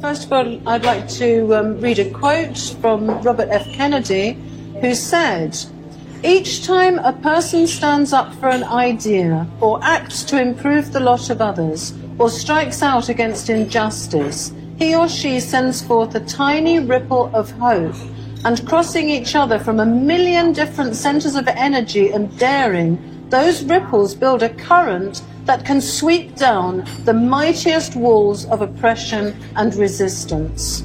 First of all, I'd like to um, read a quote from Robert F. Kennedy, who said, Each time a person stands up for an idea or acts to improve the lot of others or strikes out against injustice, he or she sends forth a tiny ripple of hope and crossing each other from a million different centers of energy and daring, those ripples build a current that can sweep down the mightiest walls of oppression and resistance.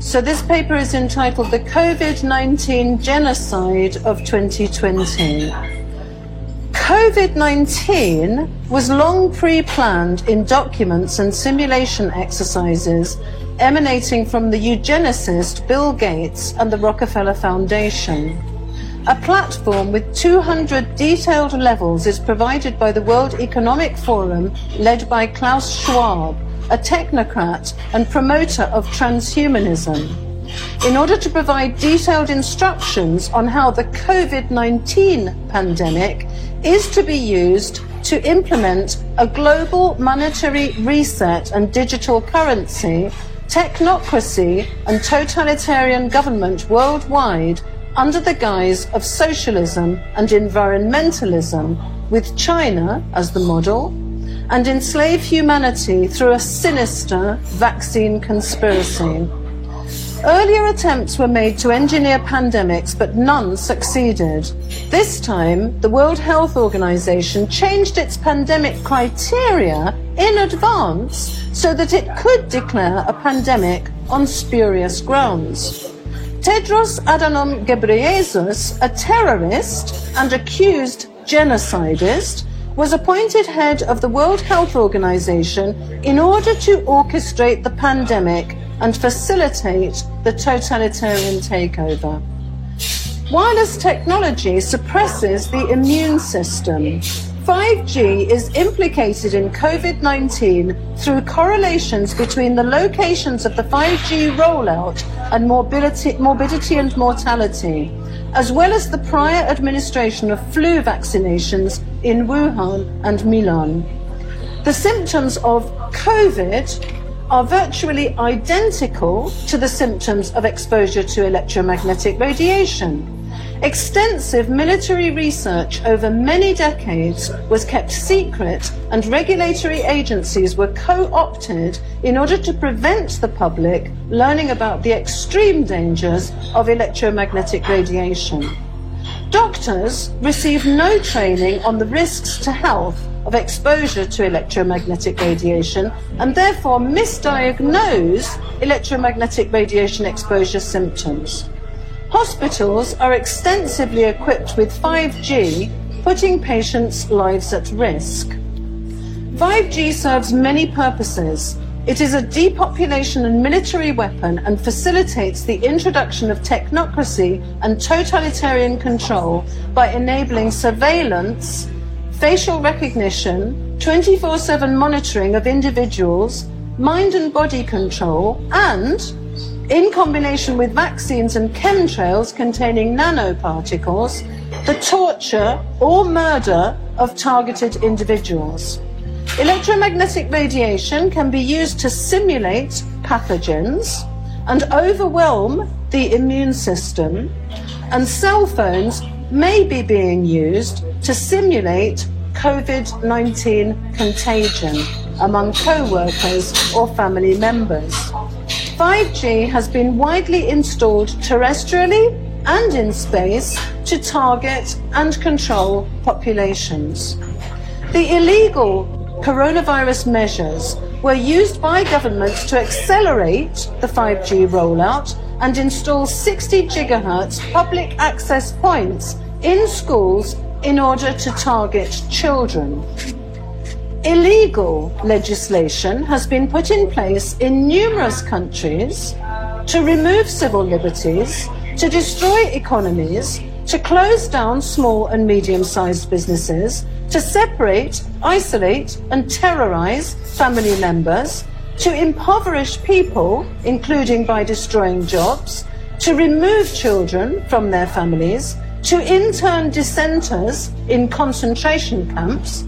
So, this paper is entitled The COVID 19 Genocide of 2020. COVID 19 was long pre planned in documents and simulation exercises emanating from the eugenicist Bill Gates and the Rockefeller Foundation. A platform with 200 detailed levels is provided by the World Economic Forum, led by Klaus Schwab, a technocrat and promoter of transhumanism. In order to provide detailed instructions on how the COVID 19 pandemic is to be used to implement a global monetary reset and digital currency, technocracy, and totalitarian government worldwide under the guise of socialism and environmentalism, with China as the model, and enslave humanity through a sinister vaccine conspiracy. Earlier attempts were made to engineer pandemics, but none succeeded. This time, the World Health Organization changed its pandemic criteria in advance so that it could declare a pandemic on spurious grounds. Tedros Adhanom Ghebreyesus, a terrorist and accused genocidist, was appointed head of the World Health Organization in order to orchestrate the pandemic and facilitate the totalitarian takeover. Wireless technology suppresses the immune system 5G is implicated in COVID 19 through correlations between the locations of the 5G rollout and morbidity, morbidity and mortality, as well as the prior administration of flu vaccinations in Wuhan and Milan. The symptoms of COVID are virtually identical to the symptoms of exposure to electromagnetic radiation. Extensive military research over many decades was kept secret, and regulatory agencies were co opted in order to prevent the public learning about the extreme dangers of electromagnetic radiation. Doctors receive no training on the risks to health of exposure to electromagnetic radiation and therefore misdiagnose electromagnetic radiation exposure symptoms. Hospitals are extensively equipped with 5G, putting patients' lives at risk. 5G serves many purposes. It is a depopulation and military weapon and facilitates the introduction of technocracy and totalitarian control by enabling surveillance, facial recognition, 24 7 monitoring of individuals, mind and body control, and in combination with vaccines and chemtrails containing nanoparticles, the torture or murder of targeted individuals. Electromagnetic radiation can be used to simulate pathogens and overwhelm the immune system, and cell phones may be being used to simulate COVID 19 contagion among co workers or family members. 5G has been widely installed terrestrially and in space to target and control populations. The illegal coronavirus measures were used by governments to accelerate the 5G rollout and install 60 gigahertz public access points in schools in order to target children. Illegal legislation has been put in place in numerous countries to remove civil liberties, to destroy economies, to close down small and medium sized businesses, to separate, isolate, and terrorize family members, to impoverish people, including by destroying jobs, to remove children from their families, to intern dissenters in concentration camps,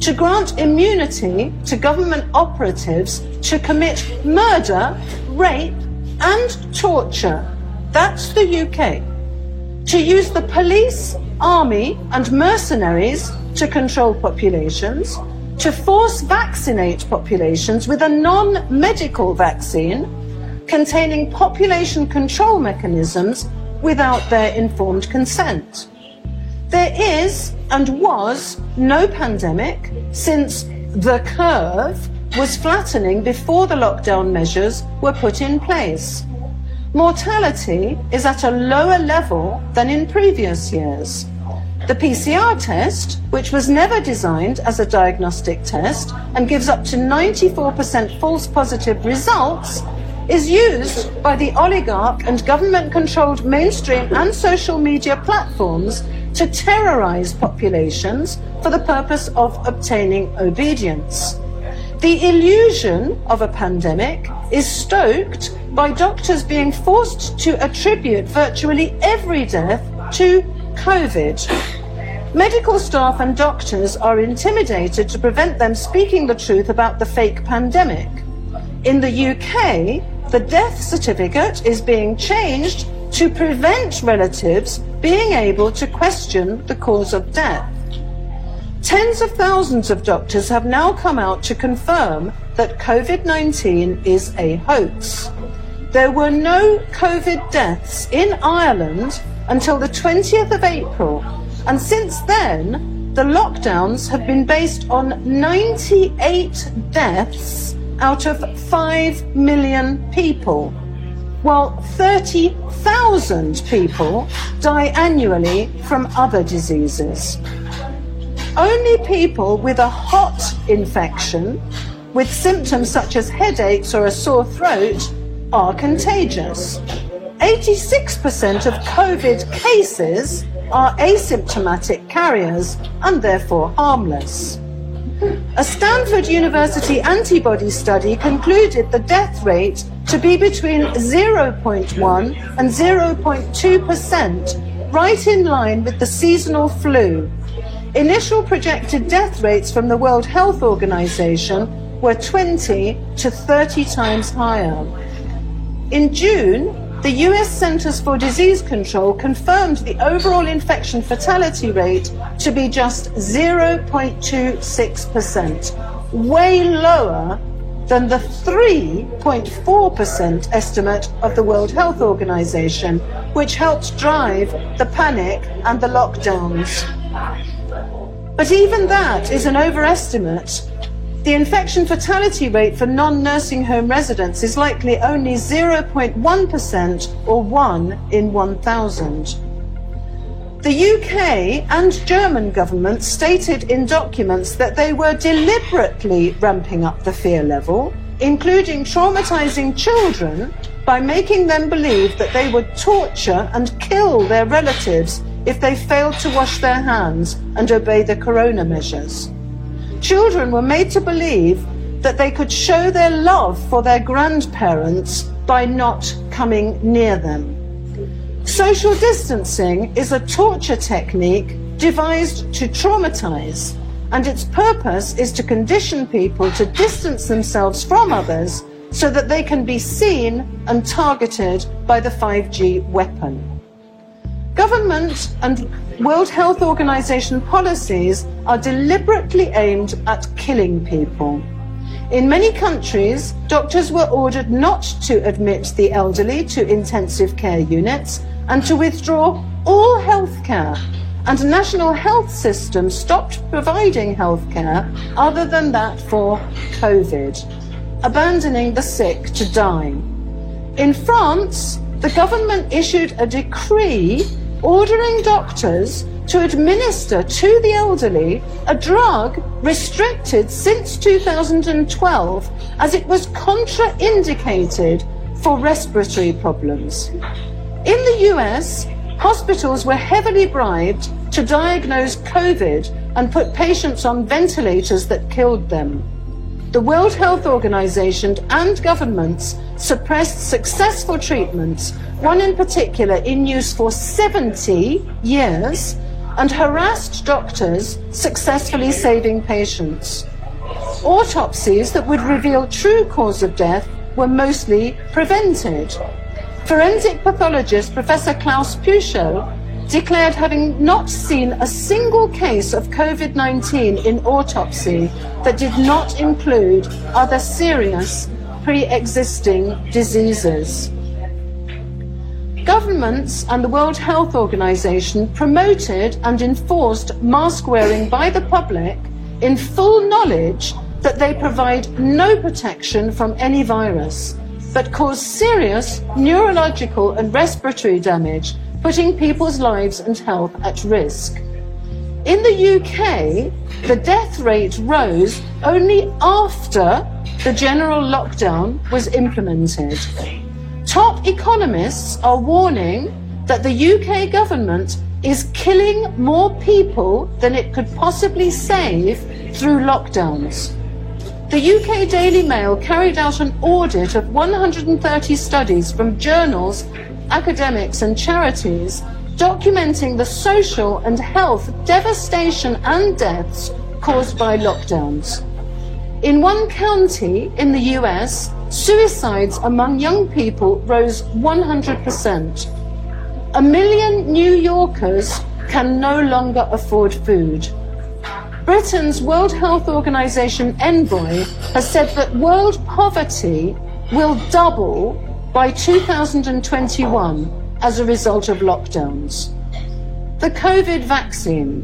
to grant immunity to government operatives to commit murder, rape, and torture. That's the UK. To use the police, army, and mercenaries to control populations, to force vaccinate populations with a non medical vaccine containing population control mechanisms without their informed consent. There is and was no pandemic since the curve was flattening before the lockdown measures were put in place. Mortality is at a lower level than in previous years. The PCR test, which was never designed as a diagnostic test and gives up to 94% false positive results, is used by the oligarch and government controlled mainstream and social media platforms to terrorize populations for the purpose of obtaining obedience. The illusion of a pandemic is stoked by doctors being forced to attribute virtually every death to COVID. Medical staff and doctors are intimidated to prevent them speaking the truth about the fake pandemic. In the UK, the death certificate is being changed to prevent relatives being able to question the cause of death. Tens of thousands of doctors have now come out to confirm that COVID 19 is a hoax. There were no COVID deaths in Ireland until the 20th of April, and since then, the lockdowns have been based on 98 deaths out of 5 million people, while 30,000 people die annually from other diseases. Only people with a hot infection, with symptoms such as headaches or a sore throat, are contagious. 86% of COVID cases are asymptomatic carriers and therefore harmless. A Stanford University antibody study concluded the death rate to be between 0.1 and 0.2%, right in line with the seasonal flu. Initial projected death rates from the World Health Organization were 20 to 30 times higher. In June, the US Centers for Disease Control confirmed the overall infection fatality rate to be just 0.26%, way lower than the 3.4% estimate of the World Health Organization, which helped drive the panic and the lockdowns. But even that is an overestimate the infection fatality rate for non-nursing home residents is likely only 0.1% or 1 in 1,000. The UK and German governments stated in documents that they were deliberately ramping up the fear level, including traumatizing children by making them believe that they would torture and kill their relatives if they failed to wash their hands and obey the corona measures. Children were made to believe that they could show their love for their grandparents by not coming near them. Social distancing is a torture technique devised to traumatize, and its purpose is to condition people to distance themselves from others so that they can be seen and targeted by the 5G weapon. Government and World Health Organization policies are deliberately aimed at killing people. In many countries, doctors were ordered not to admit the elderly to intensive care units and to withdraw all health care. And national health systems stopped providing health care other than that for COVID, abandoning the sick to die. In France, the government issued a decree ordering doctors to administer to the elderly a drug restricted since 2012 as it was contraindicated for respiratory problems. In the US, hospitals were heavily bribed to diagnose COVID and put patients on ventilators that killed them. The World Health Organization and governments suppressed successful treatments, one in particular in use for 70 years, and harassed doctors, successfully saving patients. Autopsies that would reveal true cause of death were mostly prevented. Forensic pathologist Professor Klaus Püschel declared having not seen a single case of COVID 19 in autopsy that did not include other serious pre existing diseases. Governments and the World Health Organization promoted and enforced mask wearing by the public in full knowledge that they provide no protection from any virus, but cause serious neurological and respiratory damage putting people's lives and health at risk. In the UK, the death rate rose only after the general lockdown was implemented. Top economists are warning that the UK government is killing more people than it could possibly save through lockdowns. The UK Daily Mail carried out an audit of 130 studies from journals academics, and charities documenting the social and health devastation and deaths caused by lockdowns. In one county in the US, suicides among young people rose 100%. A million New Yorkers can no longer afford food. Britain's World Health Organization envoy has said that world poverty will double by 2021 as a result of lockdowns. The COVID vaccine.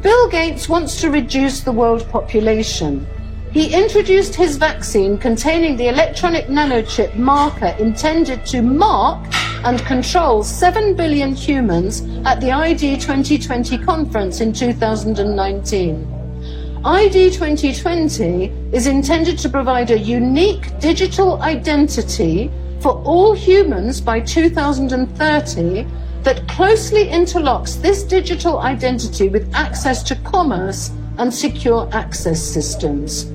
Bill Gates wants to reduce the world population. He introduced his vaccine containing the electronic nanochip marker intended to mark and control 7 billion humans at the ID 2020 conference in 2019. ID 2020 is intended to provide a unique digital identity for all humans by 2030 that closely interlocks this digital identity with access to commerce and secure access systems.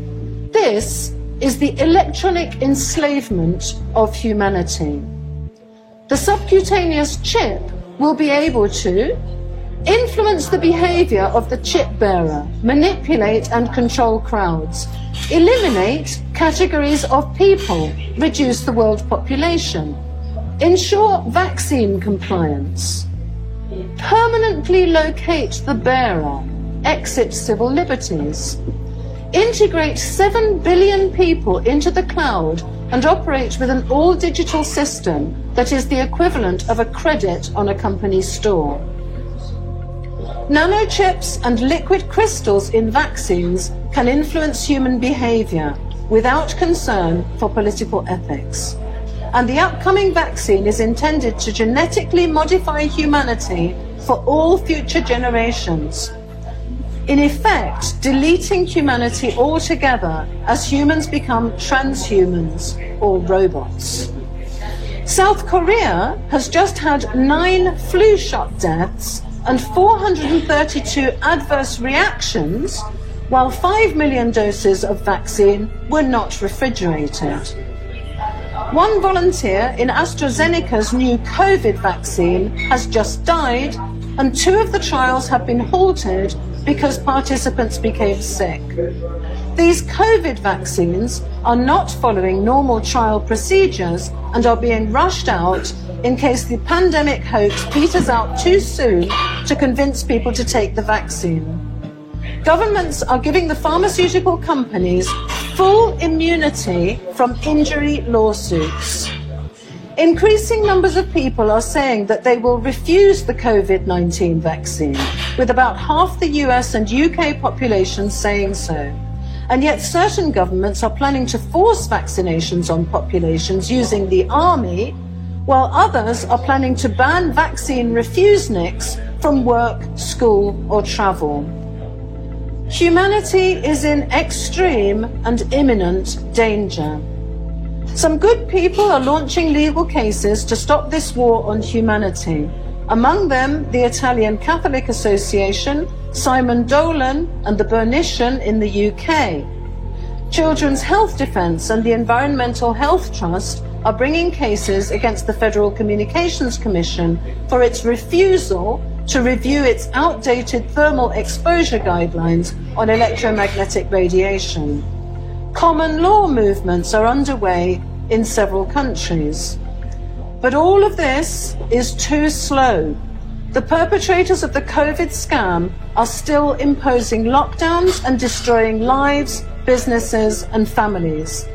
This is the electronic enslavement of humanity. The subcutaneous chip will be able to influence the behavior of the chip bearer, manipulate and control crowds, eliminate categories of people, reduce the world population, ensure vaccine compliance, permanently locate the bearer, exit civil liberties, integrate 7 billion people into the cloud and operate with an all digital system that is the equivalent of a credit on a company store. Nanochips and liquid crystals in vaccines can influence human behavior without concern for political ethics. And the upcoming vaccine is intended to genetically modify humanity for all future generations. In effect, deleting humanity altogether as humans become transhumans or robots. South Korea has just had nine flu shot deaths and 432 adverse reactions, while 5 million doses of vaccine were not refrigerated. One volunteer in AstraZeneca's new COVID vaccine has just died, and two of the trials have been halted because participants became sick. These COVID vaccines are not following normal trial procedures and are being rushed out in case the pandemic hoax peters out too soon to convince people to take the vaccine. Governments are giving the pharmaceutical companies full immunity from injury lawsuits. Increasing numbers of people are saying that they will refuse the COVID 19 vaccine, with about half the US and UK populations saying so. And yet, certain governments are planning to force vaccinations on populations using the army while others are planning to ban vaccine refuseniks from work, school, or travel. Humanity is in extreme and imminent danger. Some good people are launching legal cases to stop this war on humanity. Among them, the Italian Catholic Association, Simon Dolan, and the Bernician in the UK. Children's Health Defence and the Environmental Health Trust are bringing cases against the Federal Communications Commission for its refusal to review its outdated thermal exposure guidelines on electromagnetic radiation. Common law movements are underway in several countries. But all of this is too slow. The perpetrators of the COVID scam are still imposing lockdowns and destroying lives, businesses, and families.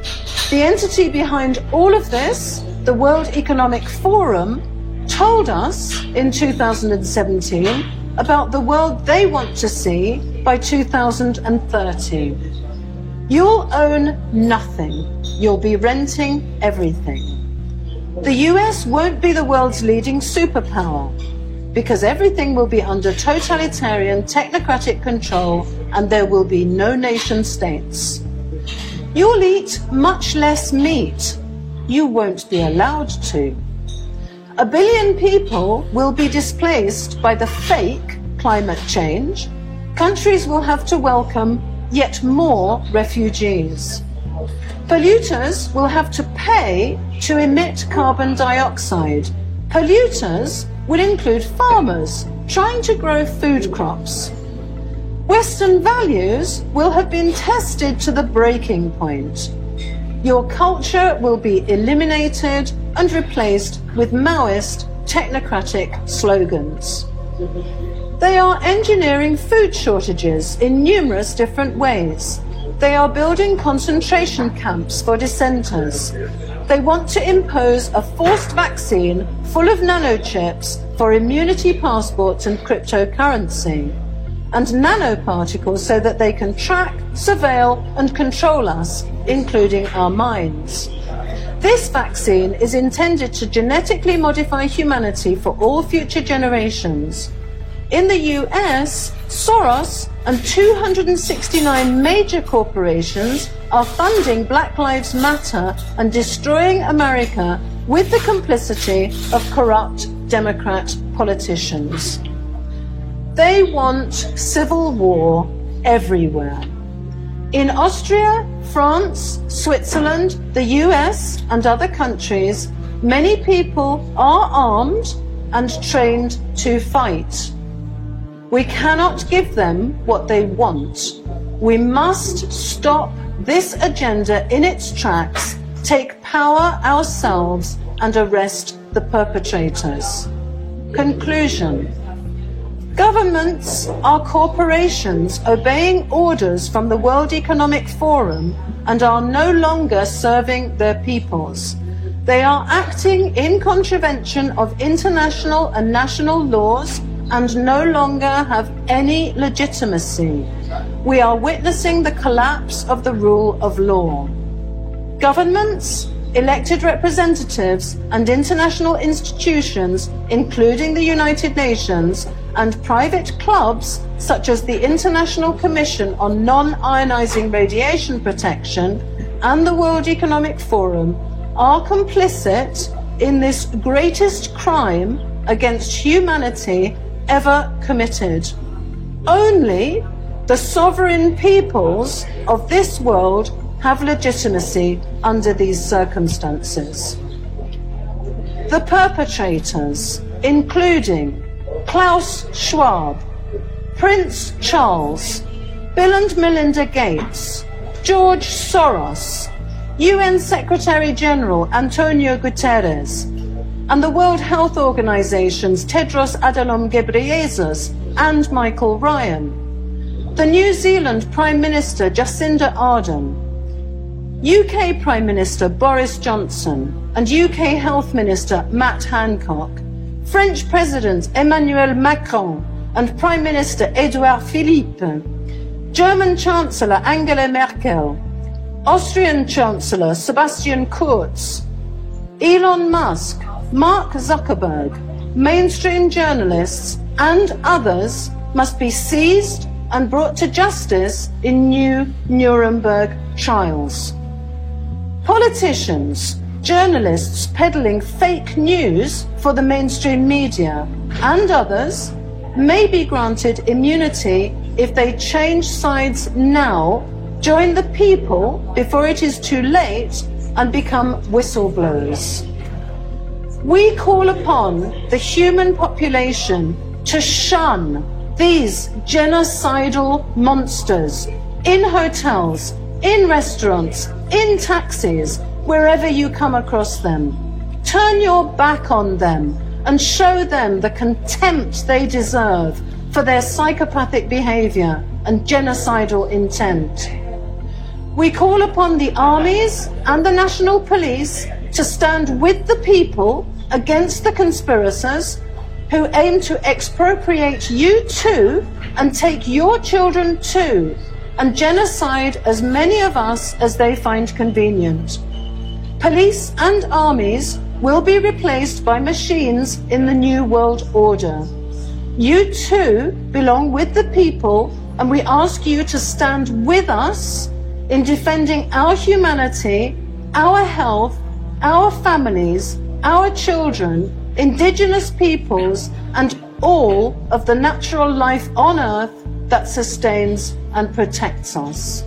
The entity behind all of this, the World Economic Forum, told us in 2017 about the world they want to see by 2030. You'll own nothing. You'll be renting everything. The US won't be the world's leading superpower because everything will be under totalitarian technocratic control and there will be no nation states. You'll eat much less meat. You won't be allowed to. A billion people will be displaced by the fake climate change. Countries will have to welcome yet more refugees. Polluters will have to pay to emit carbon dioxide. Polluters will include farmers trying to grow food crops. Western values will have been tested to the breaking point. Your culture will be eliminated and replaced with Maoist technocratic slogans. They are engineering food shortages in numerous different ways. They are building concentration camps for dissenters. They want to impose a forced vaccine full of nanochips for immunity passports and cryptocurrency and nanoparticles so that they can track, surveil, and control us, including our minds. This vaccine is intended to genetically modify humanity for all future generations. In the US, Soros and 269 major corporations are funding Black Lives Matter and destroying America with the complicity of corrupt Democrat politicians. They want civil war everywhere. In Austria, France, Switzerland, the US, and other countries, many people are armed and trained to fight. We cannot give them what they want. We must stop this agenda in its tracks, take power ourselves, and arrest the perpetrators. Conclusion. Governments are corporations obeying orders from the World Economic Forum and are no longer serving their peoples. They are acting in contravention of international and national laws and no longer have any legitimacy. We are witnessing the collapse of the rule of law. Governments elected representatives and international institutions, including the United Nations, and private clubs such as the International Commission on Non-Ionizing Radiation Protection and the World Economic Forum are complicit in this greatest crime against humanity ever committed. Only the sovereign peoples of this world have legitimacy under these circumstances. The perpetrators, including Klaus Schwab, Prince Charles, Bill and Melinda Gates, George Soros, UN Secretary General Antonio Guterres, and the World Health Organization's Tedros Adhanom Ghebreyesus and Michael Ryan, the New Zealand Prime Minister Jacinda Ardern, UK Prime Minister Boris Johnson. And UK Health Minister Matt Hancock, French President Emmanuel Macron. And Prime Minister Edouard Philippe, German Chancellor Angela Merkel, Austrian Chancellor Sebastian Kurz, Elon Musk, Mark Zuckerberg, mainstream journalists and others must be seized and brought to justice in new Nuremberg trials. Politicians, journalists peddling fake news for the mainstream media, and others may be granted immunity if they change sides now Join the people before it is too late and become whistleblowers. We call upon the human population to shun these genocidal monsters in hotels, in restaurants, in taxis, wherever you come across them. Turn your back on them and show them the contempt they deserve for their psychopathic behavior and genocidal intent. We call upon the armies and the national police to stand with the people against the conspirators who aim to expropriate you too and take your children too and genocide as many of us as they find convenient. Police and armies will be replaced by machines in the new world order. You too belong with the people and we ask you to stand with us in defending our humanity, our health, our families, our children, indigenous peoples, and all of the natural life on earth that sustains and protects us.